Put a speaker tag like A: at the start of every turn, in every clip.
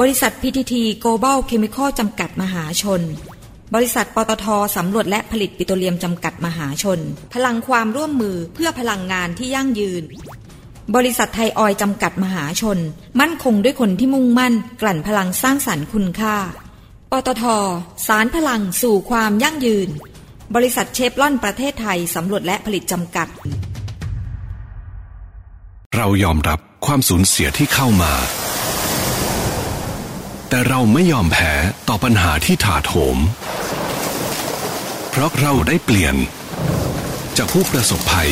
A: บริษัท PTT Global Chemical จำกัดมหาชน บริษัทปตทสำรวจและผลิตปิโตรเลียมจำกัดมหาชน พลังความร่วมมือเพื่อพลังงานที่ยั่งยืน บริษัทไทยออยจำกัดมหาชน มั่นคงด้วยคนที่มุ่งมั่น กลั่นพลังสร้างสรรค์คุณค่า ปตทสารพลังสู่ความยั่งยืน บริษัทเชฟลอนประเทศไทยสำรวจและผลิตจำกัด
B: เรายอมรับความสูญเสียที่เข้ามา แต่เราไม่ยอมแพ้ต่อปัญหาที่ถาโถม เพราะเราได้เปลี่ยน จากผู้ประสบภัย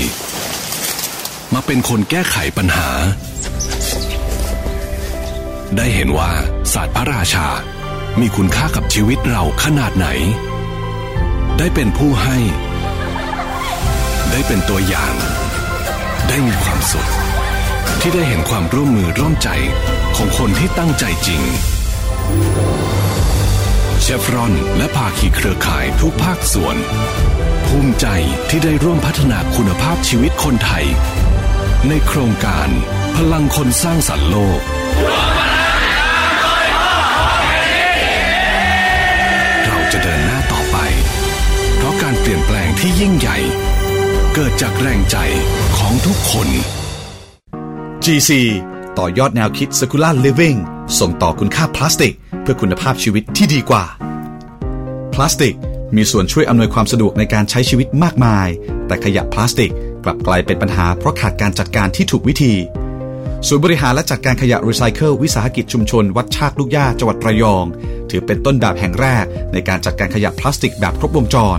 B: มาเป็นคนแก้ไขปัญหา ได้เห็นว่าศาสตร์พระราชา มีคุณค่ากับชีวิตเราขนาดไหน ได้เป็นผู้ให้ ได้เป็นตัวอย่าง ได้มีความสุขที่ได้เห็นความร่วมมือร่วมใจของคนที่ตั้งใจจริง เชฟรอนและภาคีเครือข่ายทุกภาคส่วน ภูมิใจที่ได้ร่วมพัฒนาคุณภาพชีวิตคนไทย ในโครงการพลังคนสร้างสรรค์โลกเราจะเดินหน้าต่อไป เพราะการเปลี่ยนแปลงที่ยิ่งใหญ่ เกิดจากแรงใจของทุกคน
C: GC ต่อยอดแนวคิด Circular Living ส่งต่อคุณค่าพลาสติก เพื่อคุณภาพชีวิตที่ดีกว่า พลาสติกมีส่วนช่วยอำนวยความสะดวกในการใช้ชีวิตมากมาย แต่ขยะพลาสติกกลับกลายเป็นปัญหาเพราะขาดการจัดการที่ถูกวิธีศูนย์บริหารและจัดการขยะรีไซเคิลวิสาหกิจชุมชน วัดชากลูกย่าจังหวัดระยอง ถือเป็นต้นแบบแห่งแรก ในการจัดการขยะพลาสติกแบบครบวงจร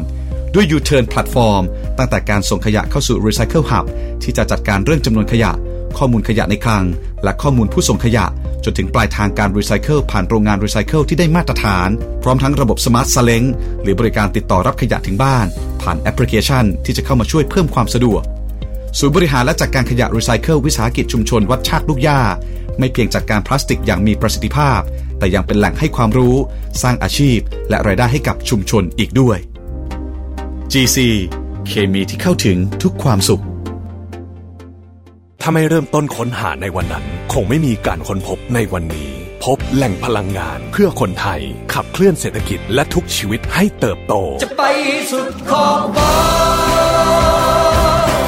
C: ด้วย U-Turn Platform ตั้งแต่การส่งขยะเข้าสู่ Recycle Hub ที่จะจัดการเรื่องจำนวนขยะ ข้อมูลขยะในคลัง และข้อมูลผู้ส่งขยะ จนถึงปลายทางการรีไซเคิลผ่านโรงงานรีไซเคิลที่ได้มาตรฐาน พร้อมทั้งระบบ smart ซาเล้งหรือบริการติดต่อรับขยะถึงบ้าน ผ่านแอปพลิเคชัน ที่จะเข้ามาช่วยเพิ่มความสะดวกศูนย์บริหารและจัดการขยะรีไซเคิลวิสาหกิจชุมชนวัดชากลูกหญ้าไม่เพียงจัดการพลาสติกอย่างมีประสิทธิภาพ แต่ยังเป็นแหล่งให้ความรู้ สร้างอาชีพ และรายได้ให้กับชุมชนอีกด้วย GC เคมีที่เข้าถึงทุกความสุข
D: ถ้าไม่เริ่มต้นค้นหาในวันนั้น คงไม่มีการค้นพบในวันนี้ พบแหล่งพลังงานเพื่อคนไทย ขับเคลื่อนเศรษฐกิจและทุกชีวิตให้เติบโต
E: จะไปสุดขอบฟ้า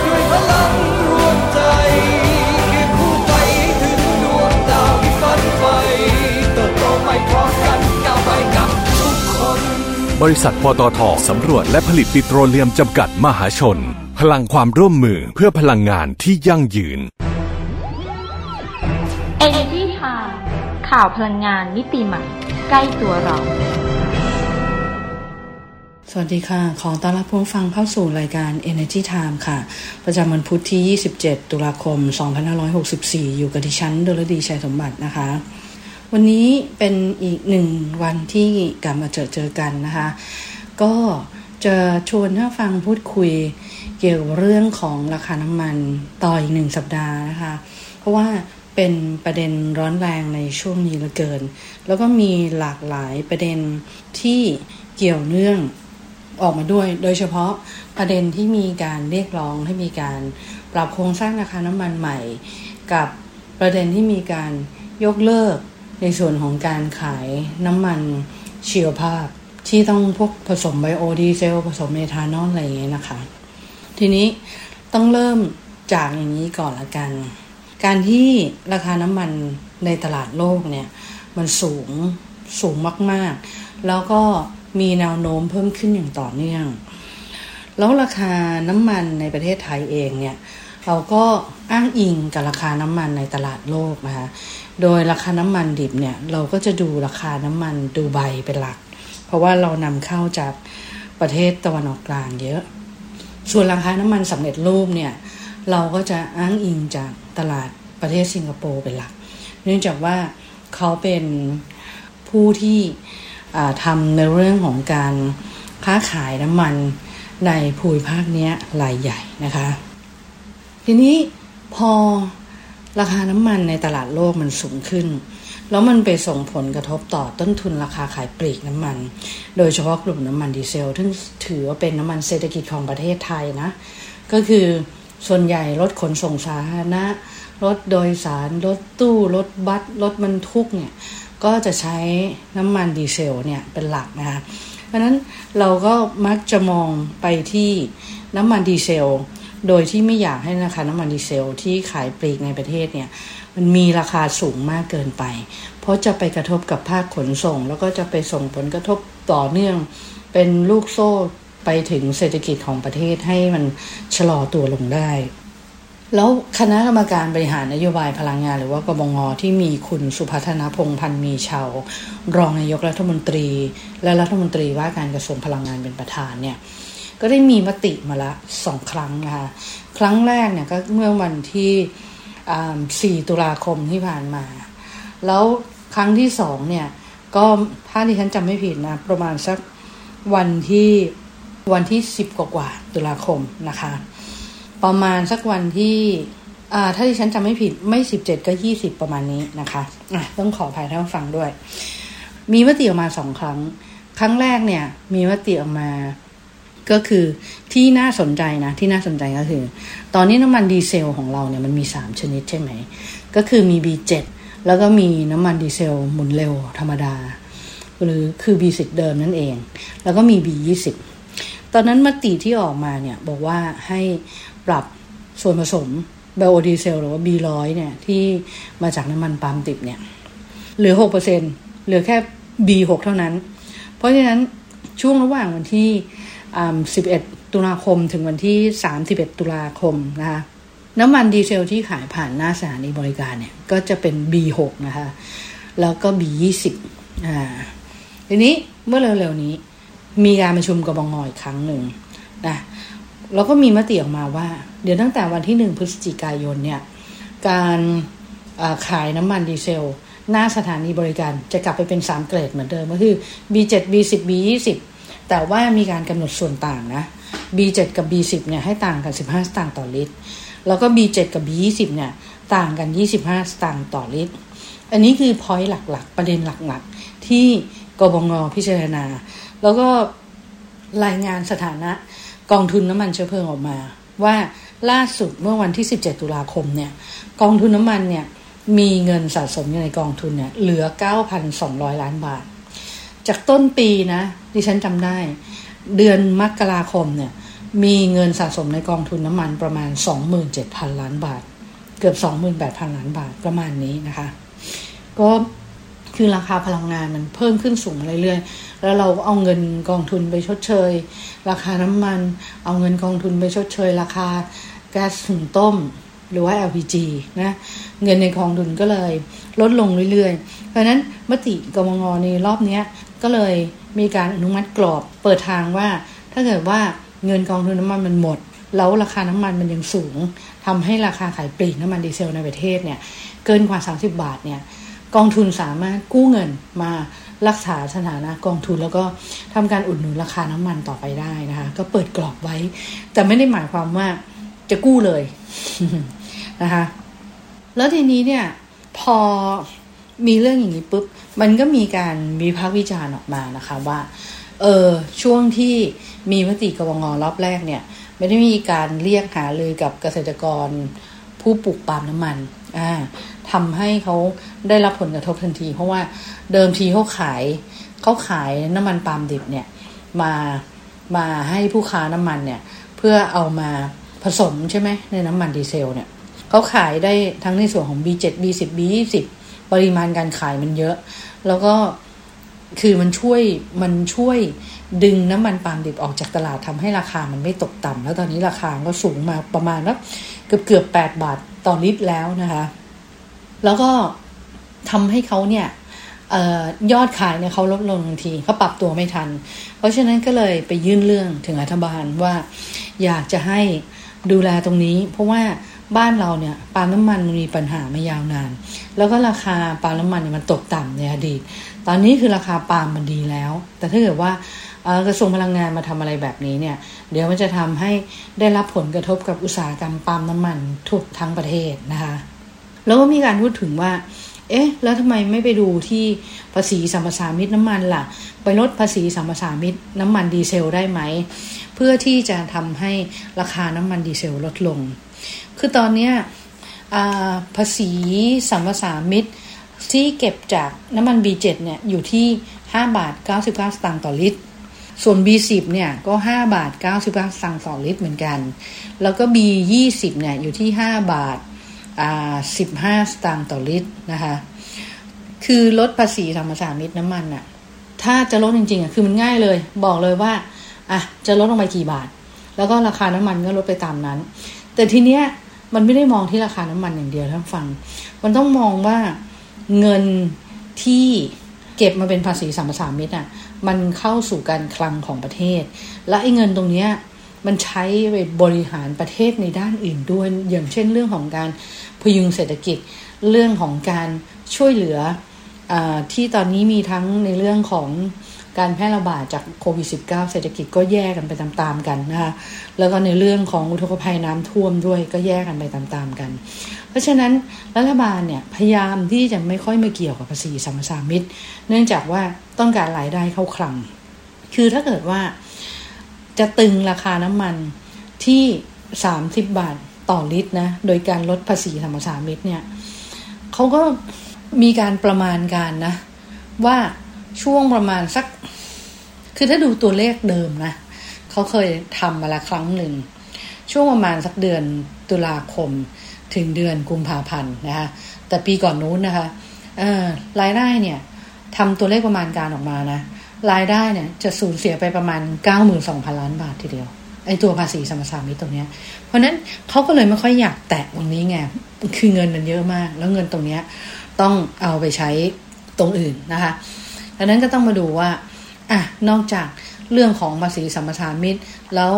E: ด้วยพลังรวมใจเคียงคู่ไปถึงดวงดาวที่ฝันไฟเติบโตไปพร้อมกันก้าวไปกับทุกคน
D: บริษัทปตทสำรวจและผลิตปิโตรเลียมจำกัดมหาชน ลังความร่วมมือเพื่อพลังงานที่ยั่งยืน
F: Energy Time ข่าวพลังงานมิติใหม่ใกล้ตัวเรา
G: สวัสดีค่ะ ขอต้อนรับผู้ฟังเข้าสู่รายการ Energy Time ค่ะ ประจำวันพุธที่ 27 ตุลาคม 2564 อยู่กับดิฉันดลดีชัยสมบัตินะคะ วันนี้เป็นอีกหนึ่งวันที่กลับมาเจอเจอกันนะคะ ก็จะชวนท่านฟังพูดคุย เกี่ยวกับเรื่องของราคาน้ำมันต่ออีกหนึ่งสัปดาห์นะคะ เพราะว่าเป็นประเด็นร้อนแรงในช่วงนี้เหลือเกิน แล้วก็มีหลากหลายประเด็นที่เกี่ยวเนื่องออกมาด้วย โดยเฉพาะประเด็นที่มีการเรียกร้องให้มีการปรับโครงสร้างราคาน้ำมันใหม่ กับประเด็นที่มีการยกเลิกในส่วนของการขายน้ำมันชีวภาพ ที่ต้องพวกผสมไบโอดีเซล ผสมเมทานอลอะไรอย่างเงี้ยนะคะ ทีนี้ต้องเริ่มจากอย่างนี้ก่อนละกัน การที่ราคาน้ำมันในตลาดโลกเนี่ย มันสูงสูงมากๆ แล้วก็มีแนวโน้มเพิ่มขึ้นอย่างต่อเนื่อง แล้วราคาน้ำมันในประเทศไทยเองเนี่ย เราก็อ้างอิงกับราคาน้ำมันในตลาดโลกนะคะ โดยราคาน้ำมันดิบเนี่ยเราก็จะดูราคาน้ำมันดูไบเป็นหลัก เพราะว่าเรานำเข้าจากประเทศตะวันออกกลางเยอะ ส่วนราคาน้ำมันสำเร็จรูปเนี่ยเราก็จะอ้างอิงจากตลาดประเทศสิงคโปร์เป็นหลัก เนื่องจากว่าเขาเป็นผู้ที่ทำในเรื่องของการค้าขายน้ำมันในภูมิภาคนี้รายใหญ่นะคะ ทีนี้พอราคาน้ำมันในตลาดโลกมันสูงขึ้น แล้วมันไปส่งผลกระทบต่อต้นทุนราคาขายปลีกน้ำมัน โดยเฉพาะกลุ่มน้ำมันดีเซลซึ่งถือว่าเป็นน้ำมันเศรษฐกิจของประเทศไทยนะ ก็คือส่วนใหญ่รถขนส่งสาธารณะ รถโดยสาร รถตู้ รถบัส รถบรรทุกเนี่ย ก็จะใช้น้ำมันดีเซลเนี่ยเป็นหลักนะคะ เพราะนั้นเราก็มักจะมองไปที่น้ำมันดีเซล โดยที่ไม่อยากให้ราคาน้ำมันดีเซลที่ขายปลีกในประเทศเนี่ย มันมีราคาสูงมากเกินไป เพราะจะไปกระทบกับภาคขนส่ง แล้วก็จะไปส่งผลกระทบต่อเนื่อง เป็นลูกโซ่ไปถึงเศรษฐกิจของประเทศให้มันชะลอตัวลงได้ แล้วคณะกรรมการบริหารนโยบายพลังงานหรือว่ากบงที่มีคุณสุพัฒนพงพันธ์มีชาวรองนายกรัฐมนตรี และรัฐมนตรีว่าการกระทรวงพลังงานเป็นประธานเนี่ยก็ได้มีมติมาละสองครั้งนะคะครั้งแรกเนี่ยก็เมื่อวันที่ 4 ตุลาคมที่ผ่านมา แล้วครั้งที่สองเนี่ยก็ถ้าที่ฉันจำไม่ผิดนะ ประมาณสักวันที่วันที่สิบกว่าตุลาคมนะคะ ประมาณสักวันที่ถ้าที่ฉันจำไม่ผิดไม่สิบเจ็ดก็ยี่สิบประมาณนี้นะคะะต้องขออภัยท่านฟังด้วย มีมติออกมาสองครั้ง ครั้งแรกเนี่ย มีมติออกมา ก็คือที่น่าสนใจนะที่น่าสนใจก็คือ ตอนนี้น้ำมันดีเซลของเราเนี่ยมันมีสามชนิดใช่ไหม ก็คือมี B7 แล้วก็มีน้ำมันดีเซลหมุนเร็วธรรมดา หรือคือ B10 เดิมนั่นเอง แล้วก็มี B20 ตอนนั้นมติที่ออกมาเนี่ยบอกว่าให้ปรับส่วนผสมไบโอดีเซลหรือว่า B100 เนี่ยที่มาจากน้ำมันปาล์มดิบเนี่ยเหลือ 6%เหลือแค่ B6 เท่านั้น เพราะฉะนั้นช่วงระหว่างวันที่ 11 ตุลาคมถึงวันที่ 31 ตุลาคมนะคะน้ำมันดีเซลที่ขายผ่านหน้าสถานีบริการเนี่ยก็จะเป็น B6 นะคะแล้วก็ B20 อ่าทีนี้เมื่อเร็วๆนี้มีการประชุมกบงอีกครั้งหนึ่งนะแล้วก็มีมติออกมาว่า เดี๋ยวตั้งแต่วันที่หนึ่งพฤศจิกายนเนี่ยการขายน้ำมันดีเซล หน้าสถานีบริการจะกลับไปเป็น 3 เกรดเหมือนเดิมก็คือ B7 B10 B20 แต่ว่ามีการกำหนดส่วนต่างนะ B7 กับ B10 เนี่ยให้ต่างกัน 15 สตางค์ต่อลิตร แล้วก็ B7 กับ B20 เนี่ยต่างกัน 25 สตางค์ต่อลิตร อันนี้คือพอยต์หลักๆ ประเด็นหลักๆ ที่กบงพิจารณา แล้วก็รายงานสถานะกองทุนน้ำมันเชื้อเพลิงออกมา ว่าล่าสุดเมื่อวันที่ 17 ตุลาคมเนี่ยกองทุนน้ำมันเนี่ยมีเงินสะสมอยู่ในกองทุนเนี่ยเหลือ 9,200 ล้านบาท จากต้นปีนะ ดิฉันจำได้ เดือนมกราคมเนี่ย มีเงินสะสมในกองทุนน้ำมันประมาณ 27,000 ล้านบาท เกือบ 28,000 ล้านบาทประมาณนี้นะคะ ก็คือราคาพลังงานมันเพิ่มขึ้นสูงเรื่อยๆ แล้วเราเอาเงินกองทุนไปชดเชย ราคาน้ำมัน เอาเงินกองทุนไปชดเชย ราคาแก๊สถุงต้ม หรือว่า LPG นะเงินในกองทุนก็เลยลดลงเรื่อยๆ เพราะนั้นมติกมงในรอบนี้ก็เลยมีการอนุมัติกรอบเปิดทางว่า ถ้าเกิดว่าเงินกองทุนน้ำมันมันหมด แล้วราคาน้ำมันมันยังสูงทำให้ราคาขายปลีกน้ำมันดีเซลในประเทศเนี่ยเกินกว่า 30 บาทเนี่ยกองทุนสามารถกู้เงินมารักษาสถานะกองทุนแล้วก็ทำการอุดหนุนราคาน้ำมันต่อไปได้นะคะ ก็เปิดกรอบไว้ แต่ไม่ได้หมายความว่าจะกู้เลย นะคะ แล้วทีนี้เนี่ยพอมีเรื่องอย่างนี้ปุ๊บ มันก็มีการวิพากษ์วิจารณ์ออกมานะคะว่า เออช่วงที่มีมติกวงรอบแรกเนี่ย ไม่ได้มีการเรียกหาเลยกับเกษตรกรผู้ปลูกปาล์มน้ำมันอ่าทำให้เขาได้รับผลกระทบทันที เพราะว่าเดิมทีเขาขายเขาขายน้ำมันปาล์มดิบเนี่ยมามาให้ผู้ค้าน้ำมันเนี่ย เพื่อเอามาผสมใช่ไหมในน้ำมันดีเซลเนี่ย เขาขายได้ทั้งในส่วนของ B7 B10 B20 ปริมาณการขายมันเยอะ แล้วก็คือมันช่วยมันช่วยดึงน้ำมันปาล์มดิบออกจากตลาดทำให้ราคามันไม่ตกต่ำแล้วตอนนี้ราคาก็สูงมาประมาณนับเกือบเกือบแปดบาทต่อลิตรแล้วนะคะ แล้วก็ทำให้เขาเนี่ยออยอดขายเนี่ยเขาลดลงทันทีเขาปรับตัวไม่ทัน เพราะฉะนั้นก็เลยไปยื่นเรื่องถึงรัฐบาลว่าอยากจะให้ดูแลตรงนี้ เพราะว่า บ้านเราเนี่ยปาล์มน้ำมันมันมีปัญหาม่ยาวนาน แล้วก็ราคาปาล์มน้ำมันเนี่ยมันตกต่ำในอดีต ตอนนี้คือราคาปาล์มมันดีแล้ว แต่ถ้าเกิดว่ากระทรวงพลังงานมาทำอะไรแบบนี้เนี่ย เดี๋ยวมันจะทำให้ได้รับผลกระทบกับอุตสาหกรรมปาล์มน้ำมันทุกทั้งประเทศนะคะ แล้วก็มีการพูดถึงว่า เอ๊ะ แล้วทำไมไม่ไปดูที่ภาษีสัมปทานมิตรน้ำมันล่ะ ไปลดภาษีสัมปทานมิตรน้ำมันดีเซลได้ไหม เพื่อที่จะทำให้ราคาน้ำมันดีเซลลดลง คือตอนเนี้ยภาษีสัมปทานมิตรที่เก็บจากน้ำมัน B7 เนี่ยอยู่ที่ 5 บาท 99 สตางค์ต่อลิตร ส่วน B10 เนี่ยก็ 5 บาท 99 สตางค์ต่อลิตรเหมือนกัน แล้วก็ B20 เนี่ยอยู่ที่ 5 บาทา15 สตางค์ต่อลิตรนะคะ คือลดภาษีสัมปทานมิตรน้ำมันอะถ้าจะลดจริงๆอะคือมันง่ายเลย บอกเลยว่าอะจะลดลงไปกี่บาท แล้วก็ราคาน้ำมันก็ลดไปตามนั้น แต่ทีเนี้ยมันไม่ได้มองที่ราคาน้ำมันอย่างเดียวท่านฟัง มันต้องมองว่าเงินที่เก็บมาเป็นภาษีสัมปทานมิตรอะ มันเข้าสู่การคลังของประเทศ และไอ้เงินตรงเนี้ยมันใช้ไปบริหารประเทศในด้านอื่นด้วย อย่างเช่นเรื่องของการพยุงเศรษฐกิจ เรื่องของการช่วยเหลืออาที่ตอนนี้มีทั้งในเรื่องของ การแพร่ระบาดจากโควิด -19 เศรษฐกิจก็แย่กันไปตามๆกันนะคะแล้วก็ในเรื่องของอุทกภัยน้ำท่วมด้วยก็แย่กันไปตามๆกัน เพราะฉะนั้นรัฐบาลเนี่ยพยายามที่จะไม่ค่อยมาเกี่ยวกับภาษีสัมปทานมิตร เนื่องจากว่าต้องการรายได้เข้าคลัง คือถ้าเกิดว่าจะตึงราคาน้ำมันที่ 30 บาทต่อลิตรนะโดยการลดภาษีสัมปทานมิตรเนี่ยเขาก็มีการประมาณการนะว่า ช่วงประมาณสัก คือถ้าดูตัวเลขเดิมนะเขาเคยทำมาละครั้งหนึ่ง ช่วงประมาณสักเดือนตุลาคมถึงเดือนกุมภาพันธ์นะคะแต่ปีก่อนนู้นนะคะรายได้เนี่ยทำตัวเลขประมาณการออกมานะรายได้เนี่ยจะสูญเสียไปประมาณ 92,000 ล้านบาททีเดียวไอ้ตัวภาษีสมปทามิตรตรงเนี้ย เพราะนั้นเขาก็เลยไม่ค่อยอยากแตะตรงนี้ไงคือเงินมันเยอะมาก แล้วเงินตรงเนี้ยต้องเอาไปใช้ตรงอื่นนะคะ ดังนั้นก็ต้องมาดูว่าอะนอกจากเรื่องของภาษีสัมปทานมิตร แล้ว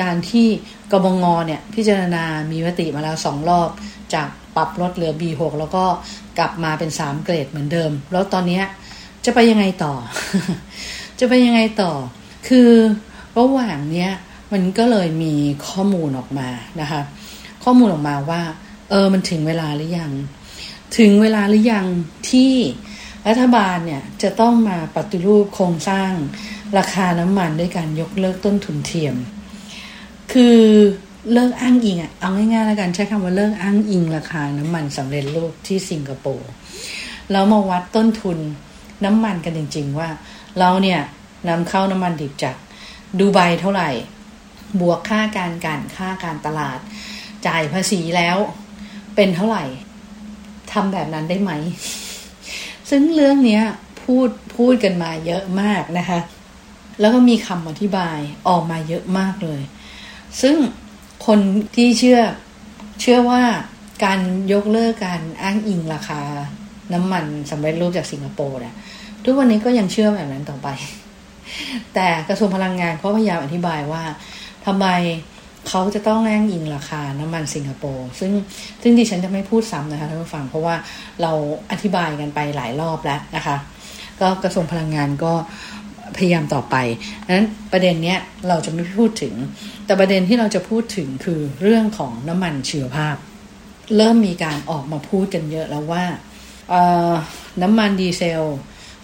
G: การที่กบงเนี่ย พิจารณามีมติมาแล้วสองรอบ จากปรับลดเหลือ B6 แล้วก็กลับมาเป็น 3 เกรดเหมือนเดิม แล้วตอนนี้จะไปยังไงต่อ จะไปยังไงต่อ คือระหว่างเนี้ยมันก็เลยมีข้อมูลออกมานะคะ ข้อมูลออกมาว่า เออมันถึงเวลาหรือยัง ถึงเวลาหรือยังที่ รัฐบาลเนี่ยจะต้องมาปฏิรูปโครงสร้างราคาน้ำมันด้วยการยกเลิกต้นทุนเทียม คือเลิกอ้างอิงอะเอาง่ายๆแล้วกันใช้คำว่าเลิกอ้างอิงราคาน้ำมันสำเร็จรูปที่สิงคโปร์แล้วมาวัดต้นทุนน้ำมันกันจริง ๆ ว่า เราเนี่ยนำเข้าน้ำมันดิบจากดูไบเท่าไหร่ บวกค่าการการค่าการตลาด จ่ายภาษีแล้วเป็นเท่าไหร่ทำแบบนั้นได้ไหม ซึ่งเรื่องเนี้ยพูดพูดกันมาเยอะมากนะคะ แล้วก็มีคำอธิบายออกมาเยอะมากเลย ซึ่งคนที่เชื่อเชื่อว่าการยกเลิกการอ้างอิงราคาน้ำมันสำเร็จรูปจากสิงคโปร์นี่ยทุกวันนี้ก็ยังเชื่อแบบนั้นต่อไป แต่กระทรวงพลังงานเขาพยายามอธิบายว่าทำไม เขาจะต้องอ้างอิงราคาน้ำมันสิงคโปร์ซึ่งซึ่งดิฉันจะไม่พูดซ้ำนะคะท่านผู้ฟังเพราะว่าเราอธิบายกันไปหลายรอบแล้วนะคะ ก็กระทรวงพลังงานก็พยายามต่อไปนั้นประเด็นเนี้ยเราจะไม่พูดถึง แต่ประเด็นที่เราจะพูดถึงคือเรื่องของน้ำมันเชีวภาพ เริ่มมีการออกมาพูดกันเยอะแล้วว่าน้ำมันดีเซล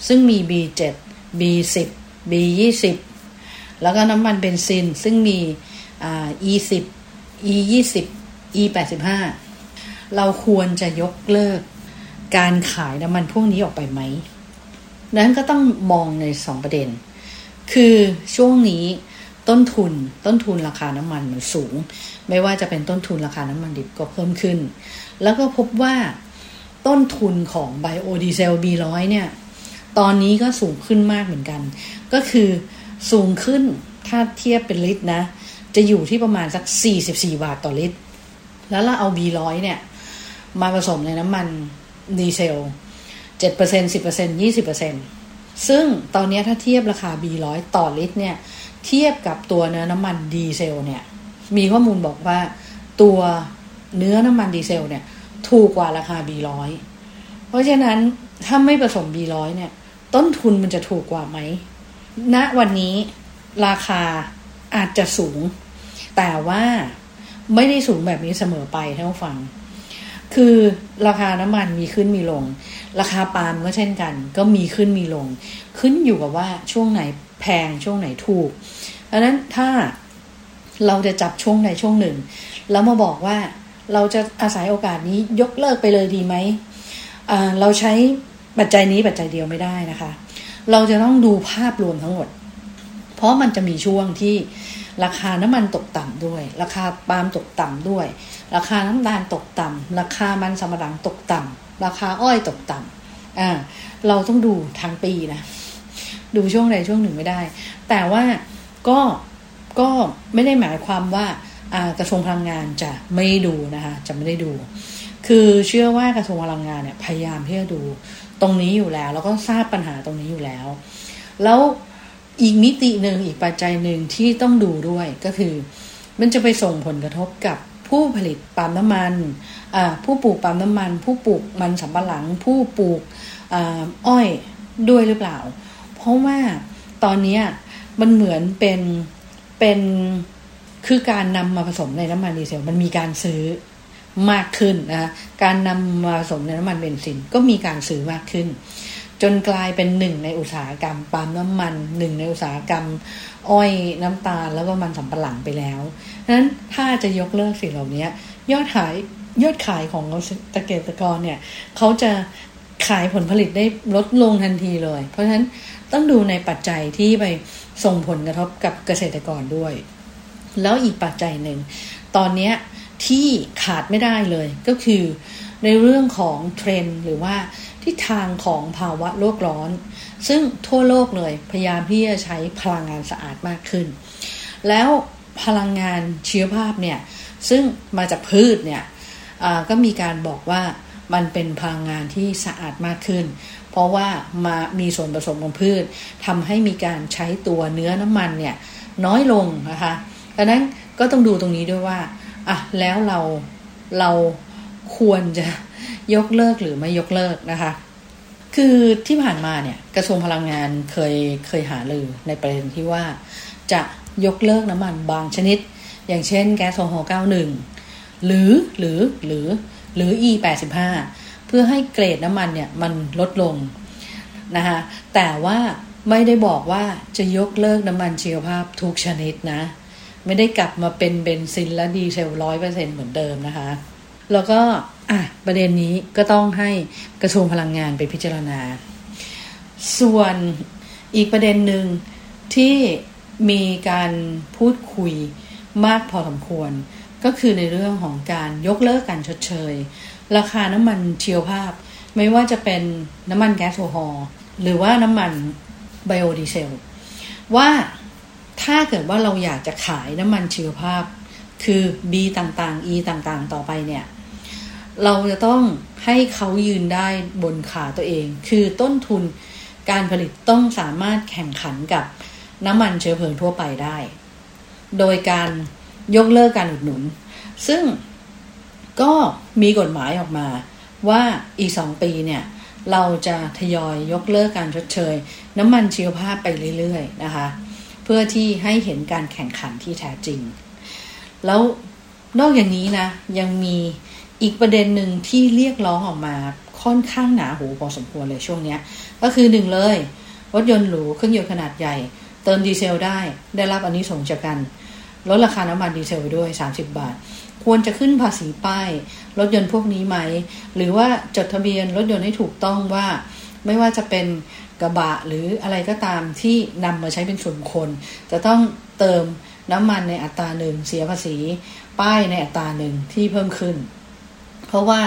G: ซึ่งมี B7 B10 B20 แล้วก็น้ำมันเบนซินซึ่งมี E10 E20 E85 เราควรจะยกเลิกการขายน้ำมันพวกนี้ออกไปไหม นั้นก็ต้องมองในสองประเด็น คือช่วงนี้ต้นทุนต้นทุนราคาน้ำมันมันสูง ไม่ว่าจะเป็นต้นทุนราคาน้ำมันดิบก็เพิ่มขึ้น แล้วก็พบว่าต้นทุนของไบโอดีเซล B100 เนี่ย ตอนนี้ก็สูงขึ้นมากเหมือนกัน ก็คือสูงขึ้นถ้าเทียบเป็นลิตรนะ จะอยู่ที่ประมาณสัก 44 บาทต่อลิตร แล้วเราเอา B100 เนี่ย มาผสมในน้ำมันดีเซล 7% 10% 20%ซึ่งตอนนี้ถ้าเทียบราคา B100 ต่อลิตรเนี่ย เทียบกับตัวเนื้อน้ำมันดีเซลเนี่ย มีข้อมูลบอกว่าตัวเนื้อน้ำมันดีเซลเนี่ย ถูกกว่าราคา B100 เพราะฉะนั้นถ้าไม่ผสม B100 เนี่ย ต้นทุนมันจะถูกกว่าไหมณวันนี้ราคาอาจจะสูง แต่ว่าไม่ได้สูงแบบนี้เสมอไปท่านผู้ฟัง คือราคาน้ำมันมีขึ้นมีลง ราคาปาล์มก็เช่นกัน ก็มีขึ้นมีลง ขึ้นอยู่กับว่าช่วงไหนแพงช่วงไหนถูกดังนั้นถ้าเราจะจับช่วงใดช่วงหนึ่ง แล้วมาบอกว่าเราจะอาศัยโอกาสนี้ยกเลิกไปเลยดีไหม เราใช้ปัจจัยนี้ปัจจัยเดียวไม่ได้นะคะ เราจะต้องดูภาพรวมทั้งหมด เพราะมันจะมีช่วงที่ ราคาน้ำมันตกต่ำด้วย ราคาปาล์มตกต่ำด้วย ราคาน้ำตาลตกต่ำราคามันสำปะหลังตกต่ำราคาอ้อยตกต่ำอ่าเราต้องดูทางปีนะ ดูช่วงใดช่วงหนึ่งไม่ได้ แต่ว่าก็ก็ไม่ได้หมายความว่ากระทรวงพลังงานจะไม่ดูนะคะจะไม่ได้ดู คือเชื่อว่ากระทรวงพลังงานเนี่ยพยายามที่จะดูตรงนี้อยู่แล้ว แล้วก็ทราบปัญหาตรงนี้อยู่แล้ว แล้ว อีกมิติหนึ่งอีกปัจจัยหนึ่งที่ต้องดูด้วยก็คือ มันจะไปส่งผลกระทบกับผู้ผลิตปาล์มน้ำมันผู้ปลูกปาล์มน้ำมัน ผู้ปลูกมันสำปะหลัง ผู้ปลูกอ้อยด้วยหรือเปล่า เพราะว่าตอนนี้มันเหมือนเป็นเป็นคือการนำมาผสมในน้ำมันดีเซลมันมีการซื้อมากขึ้นนะการนำมาผสมในน้ำมันเบนซินก็มีการซื้อมากขึ้น จนกลายเป็นหนึ่งในอุตสาหกรรมปาล์มน้ำมันหนึ่งในอุตสาหกรรม อ้อยน้ำตาลแล้วก็มันสำปะหลังไปแล้วนั้นถ้าจะยกเลิกสิ่งเหล่านี้ยอดขายยอดขายของเกษตรกรเนี่ยเขาจะขายผลผลิตได้ลดลงทันทีเลย เพราะฉะนั้นต้องดูในปัจจัยที่ไปส่งผลกระทบกับเกษตรกรด้วย แล้วอีกปัจจัยหนึ่ง ตอนนี้ที่ขาดไม่ได้เลยก็คือในเรื่องของเทรนหรือว่า ทิศทางของภาวะโลกร้อน ซึ่งทั่วโลกเลยพยายามที่จะใช้พลังงานสะอาดมากขึ้น แล้วพลังงานเชื้อภาพเนี่ยซึ่งมาจากพืชเนี่ยก็มีการบอกว่ามันเป็นพลังงานที่สะอาดมากขึ้น เพราะว่ามามีส่วนผสมของพืชทำให้มีการใช้ตัวเนื้อน้ำมันเนี่ยน้อยลงนะคะดังนั้นก็ต้องดูตรงนี้ด้วยว่าอะแล้วเราเรา ควรจะยกเลิกหรือไม่ยกเลิกนะคะ คือที่ผ่านมาเนี่ยกระทรวงพลังงานเคยเคยหาลือในประเด็นที่ว่าจะยกเลิกน้ำมันบางชนิด อย่างเช่นแก๊สโซฮอล์91 หรือหรือหรือหรือ E 85เพื่อให้เกรดน้ำมันเนี่ยมันลดลงนะคะแต่ว่าไม่ได้บอกว่าจะยกเลิกน้ำมันชีวภาพทุกชนิดนะ ไม่ได้กลับมาเป็นเบนซินและดีเซลร้อยเปอร์เซ็นเหมือนเดิมนะคะ แล้วก็อะประเด็นนี้ก็ต้องให้กระทรวงพลังงานไปพิจารณา ส่วนอีกประเด็นหนึ่งที่มีการพูดคุยมากพอสมควร ก็คือในเรื่องของการยกเลิกการชดเชย ราคาน้ำมันเชียวภาพ ไม่ว่าจะเป็นน้ำมันแก๊สโซฮอลหรือว่าน้ำมันไบโอดีเซล ว่าถ้าเกิดว่าเราอยากจะขายน้ำมันชีวภาพ คือ B ต่างๆ E ต่างๆ ต่อไปเนี่ย เราจะต้องให้เขายืนได้บนขาตัวเอง คือต้นทุนการผลิตต้องสามารถแข่งขันกับน้ำมันเชื้อเพลิงทั่วไปได้ โดยการยกเลิกการอุดหนุน ซึ่งก็มีกฎหมายออกมาว่าอีกสองปีเนี่ย เราจะทยอยยกเลิกการชดเชย น้ำมันชีวภาพไปเรื่อยๆนะคะ เพื่อที่ให้เห็นการแข่งขันที่แท้จริง แล้วนอกอย่างนี้นะยังมี อีกประเด็นหนึ่งที่เรียกร้องออกมาค่อนข้างหนาหูพอสมควรเลยช่วงนี้ก็คือหนึ่งเลย รถยนต์หรูเครื่องยนต์ขนาดใหญ่ เติมดีเซลได้ ได้รับอันนี้ส่งจากกันลดราคาน้ำมันดีเซลไปด้วย 30 บาท ควรจะขึ้นภาษีป้าย รถยนต์พวกนี้ไหม หรือว่าจดทะเบียนรถยนต์ให้ถูกต้องว่า ไม่ว่าจะเป็นกระบะหรืออะไรก็ตามที่นำมาใช้เป็นส่วนคนจะต้องเติมน้ำมันในอัตราหนึ่งเสียภาษี ป้ายในอัตราหนึ่งที่เพิ่มขึ้น เพราะว่า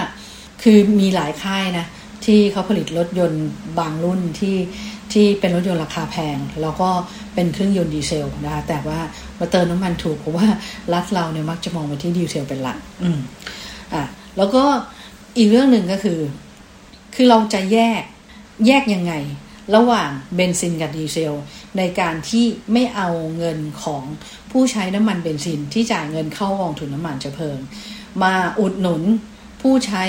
G: คือมีหลายค่ายนะ ที่เขาผลิตรถยนต์บางรุ่นที่ที่เป็นรถยนต์ราคาแพง แล้วก็เป็นเครื่องยนต์ดีเซลนะคะแต่ว่ามาเติมน้ำมันถูกเพราะว่ารัฐเราเนี่ยมักจะมองไปที่ดีเซลเป็นหลักอืมอะแล้วก็อีกเรื่องหนึ่งก็คือ คือเราจะแยกแยกยังไง ระหว่างเบนซินกับดีเซล ในการที่ไม่เอาเงินของผู้ใช้น้ำมันเบนซินที่จ่ายเงินเข้ากองทุนน้ำมันเชื้อเพลิง มาอุดหนุน ผู้ใช้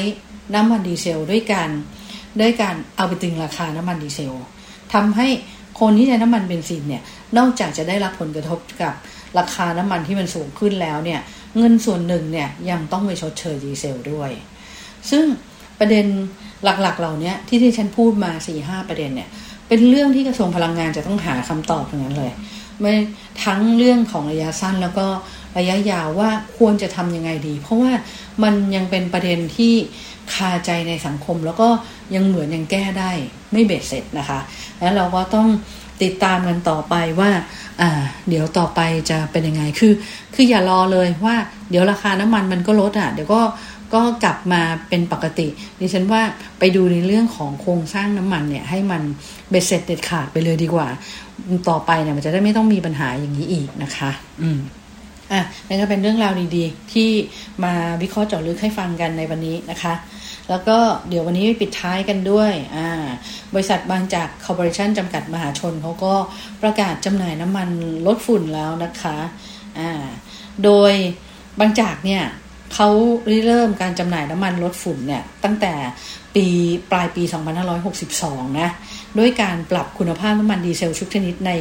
G: น้ำมันดีเซลด้วยกันด้วยการเอาไปตึงราคาน้ำมันดีเซลทำให้คนที่ใช้น้ำมันเบนซินเนี่ยนอกจากจะได้รับผลกระทบกับราคาน้ำมันที่มันสูงขึ้นแล้วเนี่ยเงินส่วนหนึ่งเนี่ยยังต้องไปชดเชยดีเซลด้วย ซึ่งประเด็นหลักๆ เหล่านี้ที่ที่ฉันพูดมา4ี่ห้าประเด็นเนี่ยเป็นเรื่องที่กระทรวงพลังงานจะต้องหาคำตอบทั้งนั้นเลยไม่ทั้งเรื่องของระยะสั้นแล้วก็ ระยะยาวว่าควรจะทำยังไงดี เพราะว่ามันยังเป็นประเด็นที่คาใจในสังคม แล้วก็ยังเหมือนยังแก้ได้ไม่เบ็ดเสร็จนะคะ แล้วเราก็ต้องติดตามกันต่อไปว่าอ่า เดี๋ยวต่อไปจะเป็นยังไง คือ คืออย่ารอเลยว่า เดี๋ยวราคาน้ำมันมันก็ลดอะ เดี๋ยวก็ก็กลับมาเป็นปกติ ดิฉันว่าไปดูในเรื่องของโครงสร้างน้ำมันเนี่ยให้มันเบ็ดเสร็จเด็ดขาดไปเลยดีกว่า ต่อไปเนี่ยมันจะได้ไม่ต้องมีปัญหาอย่างนี้อีกนะคะ อืม อะนั่นก็เป็นเรื่องราวดีๆ ที่มาวิเคราะห์เจาะลึกให้ฟังกันในวันนี้นะคะ แล้วก็เดี๋ยววันนี้ปิดท้ายกันด้วยอ่าบริษัทบางจากคอร์ปอเรชันจำกัดมหาชนเขาก็ประกาศจำหน่ายน้ำมันลดฝุ่นแล้วนะคะอ่าโดยบางจากเนี่ยเขาเริ่มการจำหน่ายน้ำมันลดฝุ่นเนี่ยตั้งแต่ปีปลายปี 2562 นะ ด้วยการปรับคุณภาพน้ำมันดีเซลชุกชนิดใน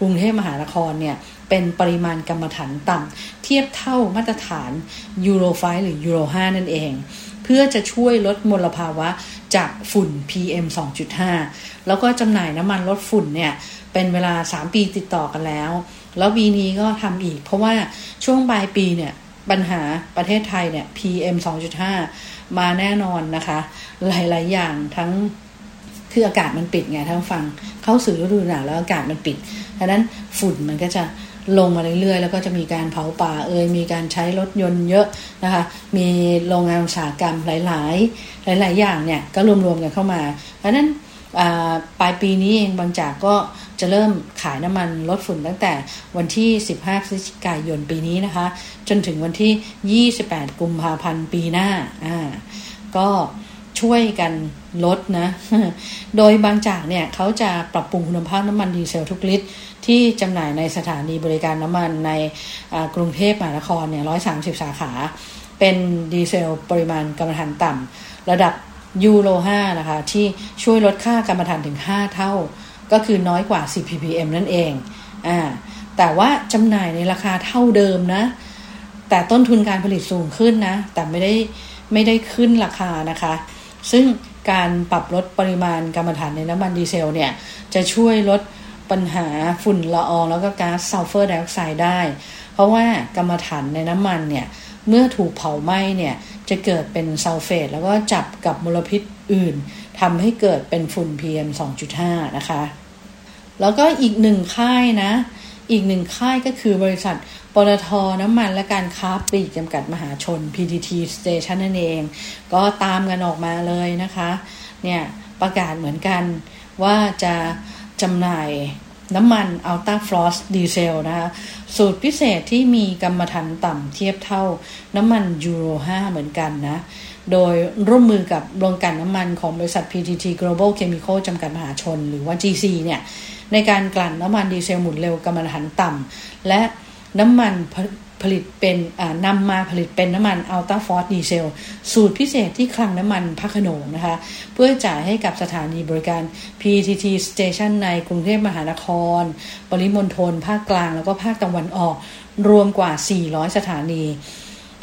G: กรุงเทพมหานครเนี่ย เป็นปริมาณกรรมฐานต่ำเทียบเท่ามาตรฐานยูโร5หรือยูโร5นั่นเอง เพื่อจะช่วยลดมลภาวะจากฝุ่น PM 2.5 แล้วก็จำหน่ายน้ำมันลดฝุ่นเนี่ย เป็นเวลา 3 ปีติดต่อกันแล้ว แล้วปีนี้ก็ทำอีก เพราะว่าช่วงปลายปีเนี่ยปัญหาประเทศไทยเนี่ย PM 2.5 มาแน่นอนนะคะ หลาย ๆ อย่างทั้งคืออากาศมันปิดไงท่านฟัง เข้าสู่ฤดูหนาวแล้วอากาศมันปิดดังนั้นฝุ่นมันก็จะ ลงมาเรื่อยๆ แล้วก็จะมีการเผาป่าเอ่ยมีการใช้รถยนต์เยอะนะคะ มีโรงงานอุตสาหกรรมหลาย ๆ หลาย ๆ อย่างเนี่ยก็รวมๆกันเข้ามาดังนั้นปลายปีนี้เองบางจากก็จะเริ่มขายน้ำมันลดฝุ่นตั้งแต่วันที่ 15พฤศจิกายนปีนี้นะคะ จนถึงวันที่ 28 กุมภาพันธ์ปีหน้าอ่าก็ช่วยกันลดนะ โดยบางจากเนี่ยเขาจะปรับปรุงคุณภาพน้ำมันดีเซลทุกลิตร ที่จำหน่ายในสถานีบริการน้ำมันในกรุงเทพมหานครเนี่ย130 สาขา เป็นดีเซลปริมาณกรรมฐานต่ำระดับยูโร5นะคะ ที่ช่วยลดค่ากรรมฐานถึง 5 เท่า ก็คือน้อยกว่า 10 ppm นั่นเองอ่าแต่ว่าจำหน่ายในราคาเท่าเดิมนะ แต่ต้นทุนการผลิตสูงขึ้นนะ แต่ไม่ได้ไม่ได้ขึ้นราคานะคะ ซึ่งการปรับลดปริมาณกรรมฐานในน้ำมันดีเซลเนี่ย จะช่วยลด ปัญหาฝุ่นละอองแล้วก็ก๊าซซัลเฟอร์ไดออกไซด์ได้ เพราะว่ากรรมฐานในน้ำมันเนี่ยเมื่อถูกเผาไหม้เนี่ยจะเกิดเป็นซัลเฟตแล้วก็จับกับมลพิษอื่นทำให้เกิดเป็นฝุ่น PM 2.5 นะคะ แล้วก็อีกหนึ่งค่ายนะ อีกหนึ่งค่ายก็คือบริษัทปตทน้ำมันและการค้าปลีกจำกัดมหาชน PTT Station นั่นเอง ก็ตามกันออกมาเลยนะคะ เนี่ยประกาศเหมือนกันว่าจะ จำหน่ายน้ำมัน Ultra Force Diesel นะคะสูตรพิเศษที่มีกำมะถันต่ำเทียบเท่าน้ำมันยูโร 5 เหมือนกันนะ โดยร่วมมือกับโรงกลั่นน้ำมันของบริษัท PTT Global Chemical จำกัดมหาชน หรือว่า GC เนี่ย ในการกลั่นน้ำมันดีเซลหมุนเร็วกำมะถันต่ำและน้ำมัน ลิตเป็นนำมาผลิตเป็นน้ำมัน Ultra Force Diesel สูตรพิเศษที่คลังน้ำมันพักโนงนะคะ เพื่อจ่ายให้กับสถานีบริการ PTT Station ในกรุงเทพมหานคร ปริมณฑลภาคกลางแล้วก็ภาคตะวันออกรวมกว่า 400 สถานี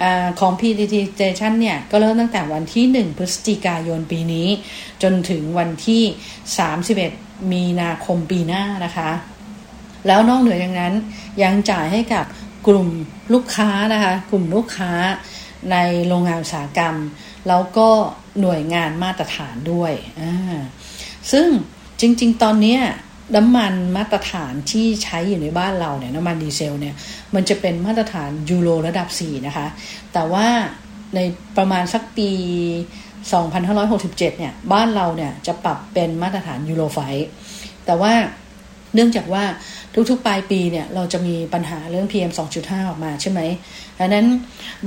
G: อของ PTT Station เนี่ย ก็เริ่มตั้งแต่วันที่ 1 พฤศจิกายนปีนี้ จนถึงวันที่ 31 มีนาคมปีหน้านะคะ แล้วนอกเหนือจากนั้นยังจ่ายให้กับ กลุ่มลูกค้านะคะ กลุ่มลูกค้าในโรงงานอุตสาหกรรม แล้วก็หน่วยงานมาตรฐานด้วย ซึ่งจริง ๆ ตอนนี้น้ำมันมาตรฐานที่ใช้อยู่ในบ้านเราเนี่ยน้ำมันดีเซลเนี่ยมันจะเป็นมาตรฐานยูโรระดับ 4 นะคะ แต่ว่าในประมาณสักปี 2567 เนี่ยบ้านเราเนี่ยจะปรับเป็นมาตรฐานยูโรไฟแต่ว่า เนื่องจากว่าทุกๆ ปลายปีเนี่ยเราจะมีปัญหาเรื่อง PM 2.5 ออกมาใช่ไหมดังนั้น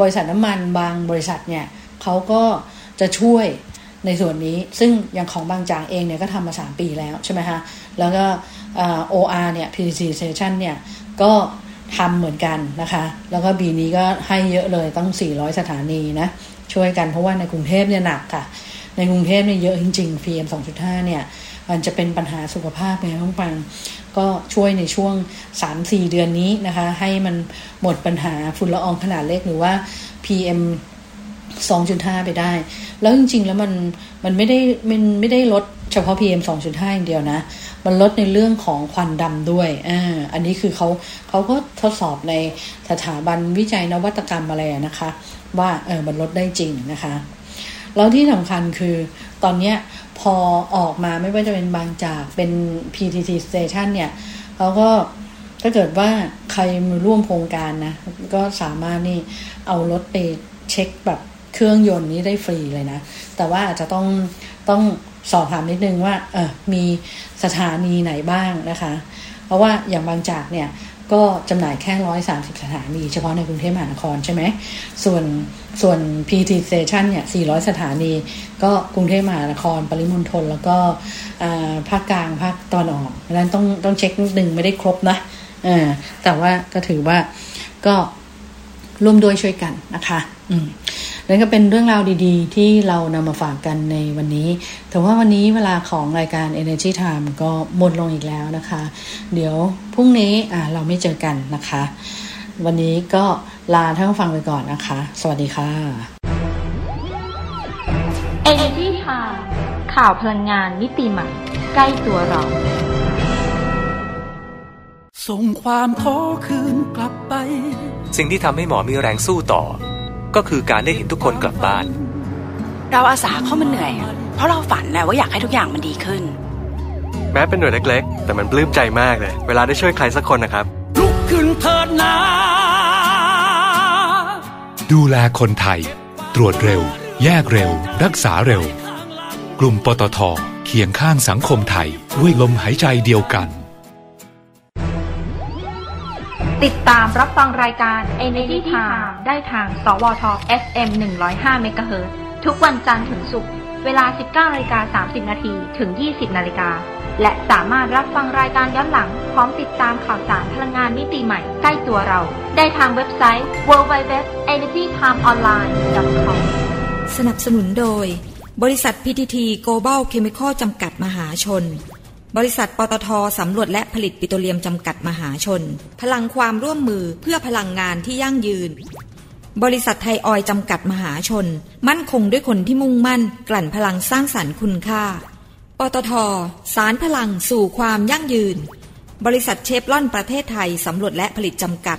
G: บริษัทน้ำมันบางบริษัทเนี่ยเขาก็จะช่วยในส่วนนี้ซึ่งอย่างของบางจากเองเนี่ยก็ทำมา 3 ปีแล้วใช่ไหมคะแล้วก็ OR เนี่ย PTC Station เนี่ยก็ทำเหมือนกันนะคะ แล้วก็บีนี้ก็ให้เยอะเลยต้อง 400 สถานีนะช่วยกันเพราะว่าในกรุงเทพเนี่ยหนักค่ะ ในกรุงเทพเนี่ยเยอะจริงๆ PM 2.5 เนี่ย มันจะเป็นปัญหาสุขภาพไงต้องฟังก็ช่วยในช่วง 3-4 เดือนนี้นะคะ ให้มันหมดปัญหาฝุ่นละอองขนาดเล็กหรือว่า PM 2.5 ไปได้ แล้วจริง ๆ แล้วมันมันไม่ได้มันไม่ได้ลดเฉพาะ PM 2.5 อย่างเดียวนะ มันลดในเรื่องของควันดำด้วย อ่า อันนี้คือเขาเขาก็ทดสอบในสถาบันวิจัยนวัตกรรมอะไรนะคะ ว่าเออมันลดได้จริงนะคะ แล้วที่สำคัญคือตอนเนี้ย พอออกมาไม่ว่าจะเป็นบางจากเป็น PTT Station เนี่ยเขาก็ถ้าเกิดว่าใครมาร่วมโครงการนะ ก็สามารถนี่เอารถไปเช็คแบบเครื่องยนต์นี้ได้ฟรีเลยนะ แต่ว่าอาจจะต้องต้องสอบถามนิดนึงว่าเออมีสถานีไหนบ้างนะคะ เพราะว่าอย่างบางจากเนี่ย ก็จำหน่ายแค่ร้อยสามสิบสถานี เฉพาะในกรุงเทพมหานครใช่ไหม ส่วนส่วน PT Station เนี่ยสี่ร้อยสถานี ก็กรุงเทพมหานคร ปริมณฑลแล้วก็ภาคกลางภาคตอนออกดังนั้นต้องต้องเช็คนิดนึงไม่ได้ครบนะแต่ว่าก็ถือว่าก็ร่วมด้วยช่วยกันนะคะ อืม นั่นก็เป็นเรื่องราวดีๆ ที่เรานำมาฝากกันในวันนี้ แต่ว่าวันนี้เวลาของรายการ Energy Time ก็หมดลงอีกแล้วนะคะ เดี๋ยวพรุ่งนี้อ่าเราไม่เจอกันนะคะ วันนี้ก็ลาท่านผู้ฟังไปก่อนนะคะ สวัสดีค่ะ
F: Energy Time ข่าวพลังงานมิติใหม่ ใกล้ตัวเรา
H: ส่งความท้อคืนกลับไป
I: สิ่งที่ทำให้หมอมีแรงสู้ต่อ ก็คือการได้เห็นทุกคนกลับบ้าน
J: เราอาสาเข้ามาเหนื่อย เพราะเราฝันนะว่าอยากให้ทุกอย่างมันดีขึ้น
K: แม้เป็นหน่วยเล็ก ๆ แต่มันปลื้มใจมากเลย เวลาได้ช่วยใครสักคนนะครับ
H: ลุกขึ้นเถิดนา
L: ดูแลคนไทย ตรวจเร็ว แยกเร็ว รักษาเร็ว กลุ่มปตทเคียงข้างสังคมไทยด้วยลมหายใจเดียวกัน
F: ติดตามรับฟังรายการ Energy Time ได้ทาง สวท FM 105 MHz ทุกวันจันทร์ถึงศุกร์ เวลา 19นาฬิกา30 นาที ถึง 20 นาฬิกา และสามารถรับฟังรายการย้อนหลัง พร้อมติดตามข่าวสารพลังงานมิติใหม่ใกล้ตัวเรา ได้ทางเว็บไซต์ www.energytimeonline.com
A: สนับสนุนโดย บริษัท PTT Global Chemical จำกัดมหาชน บริษัทปตทสำรวจและผลิตปิโตรเลียมจำกัดมหาชน พลังความร่วมมือเพื่อพลังงานที่ยั่งยืน บริษัทไทยออยจำกัดมหาชน มั่นคงด้วยคนที่มุ่งมั่น กลั่นพลังสร้างสรรค์คุณค่า ปตทสารพลังสู่ความยั่งยืน บริษัทเชฟลอนประเทศไทยสำรวจและผลิตจำกัด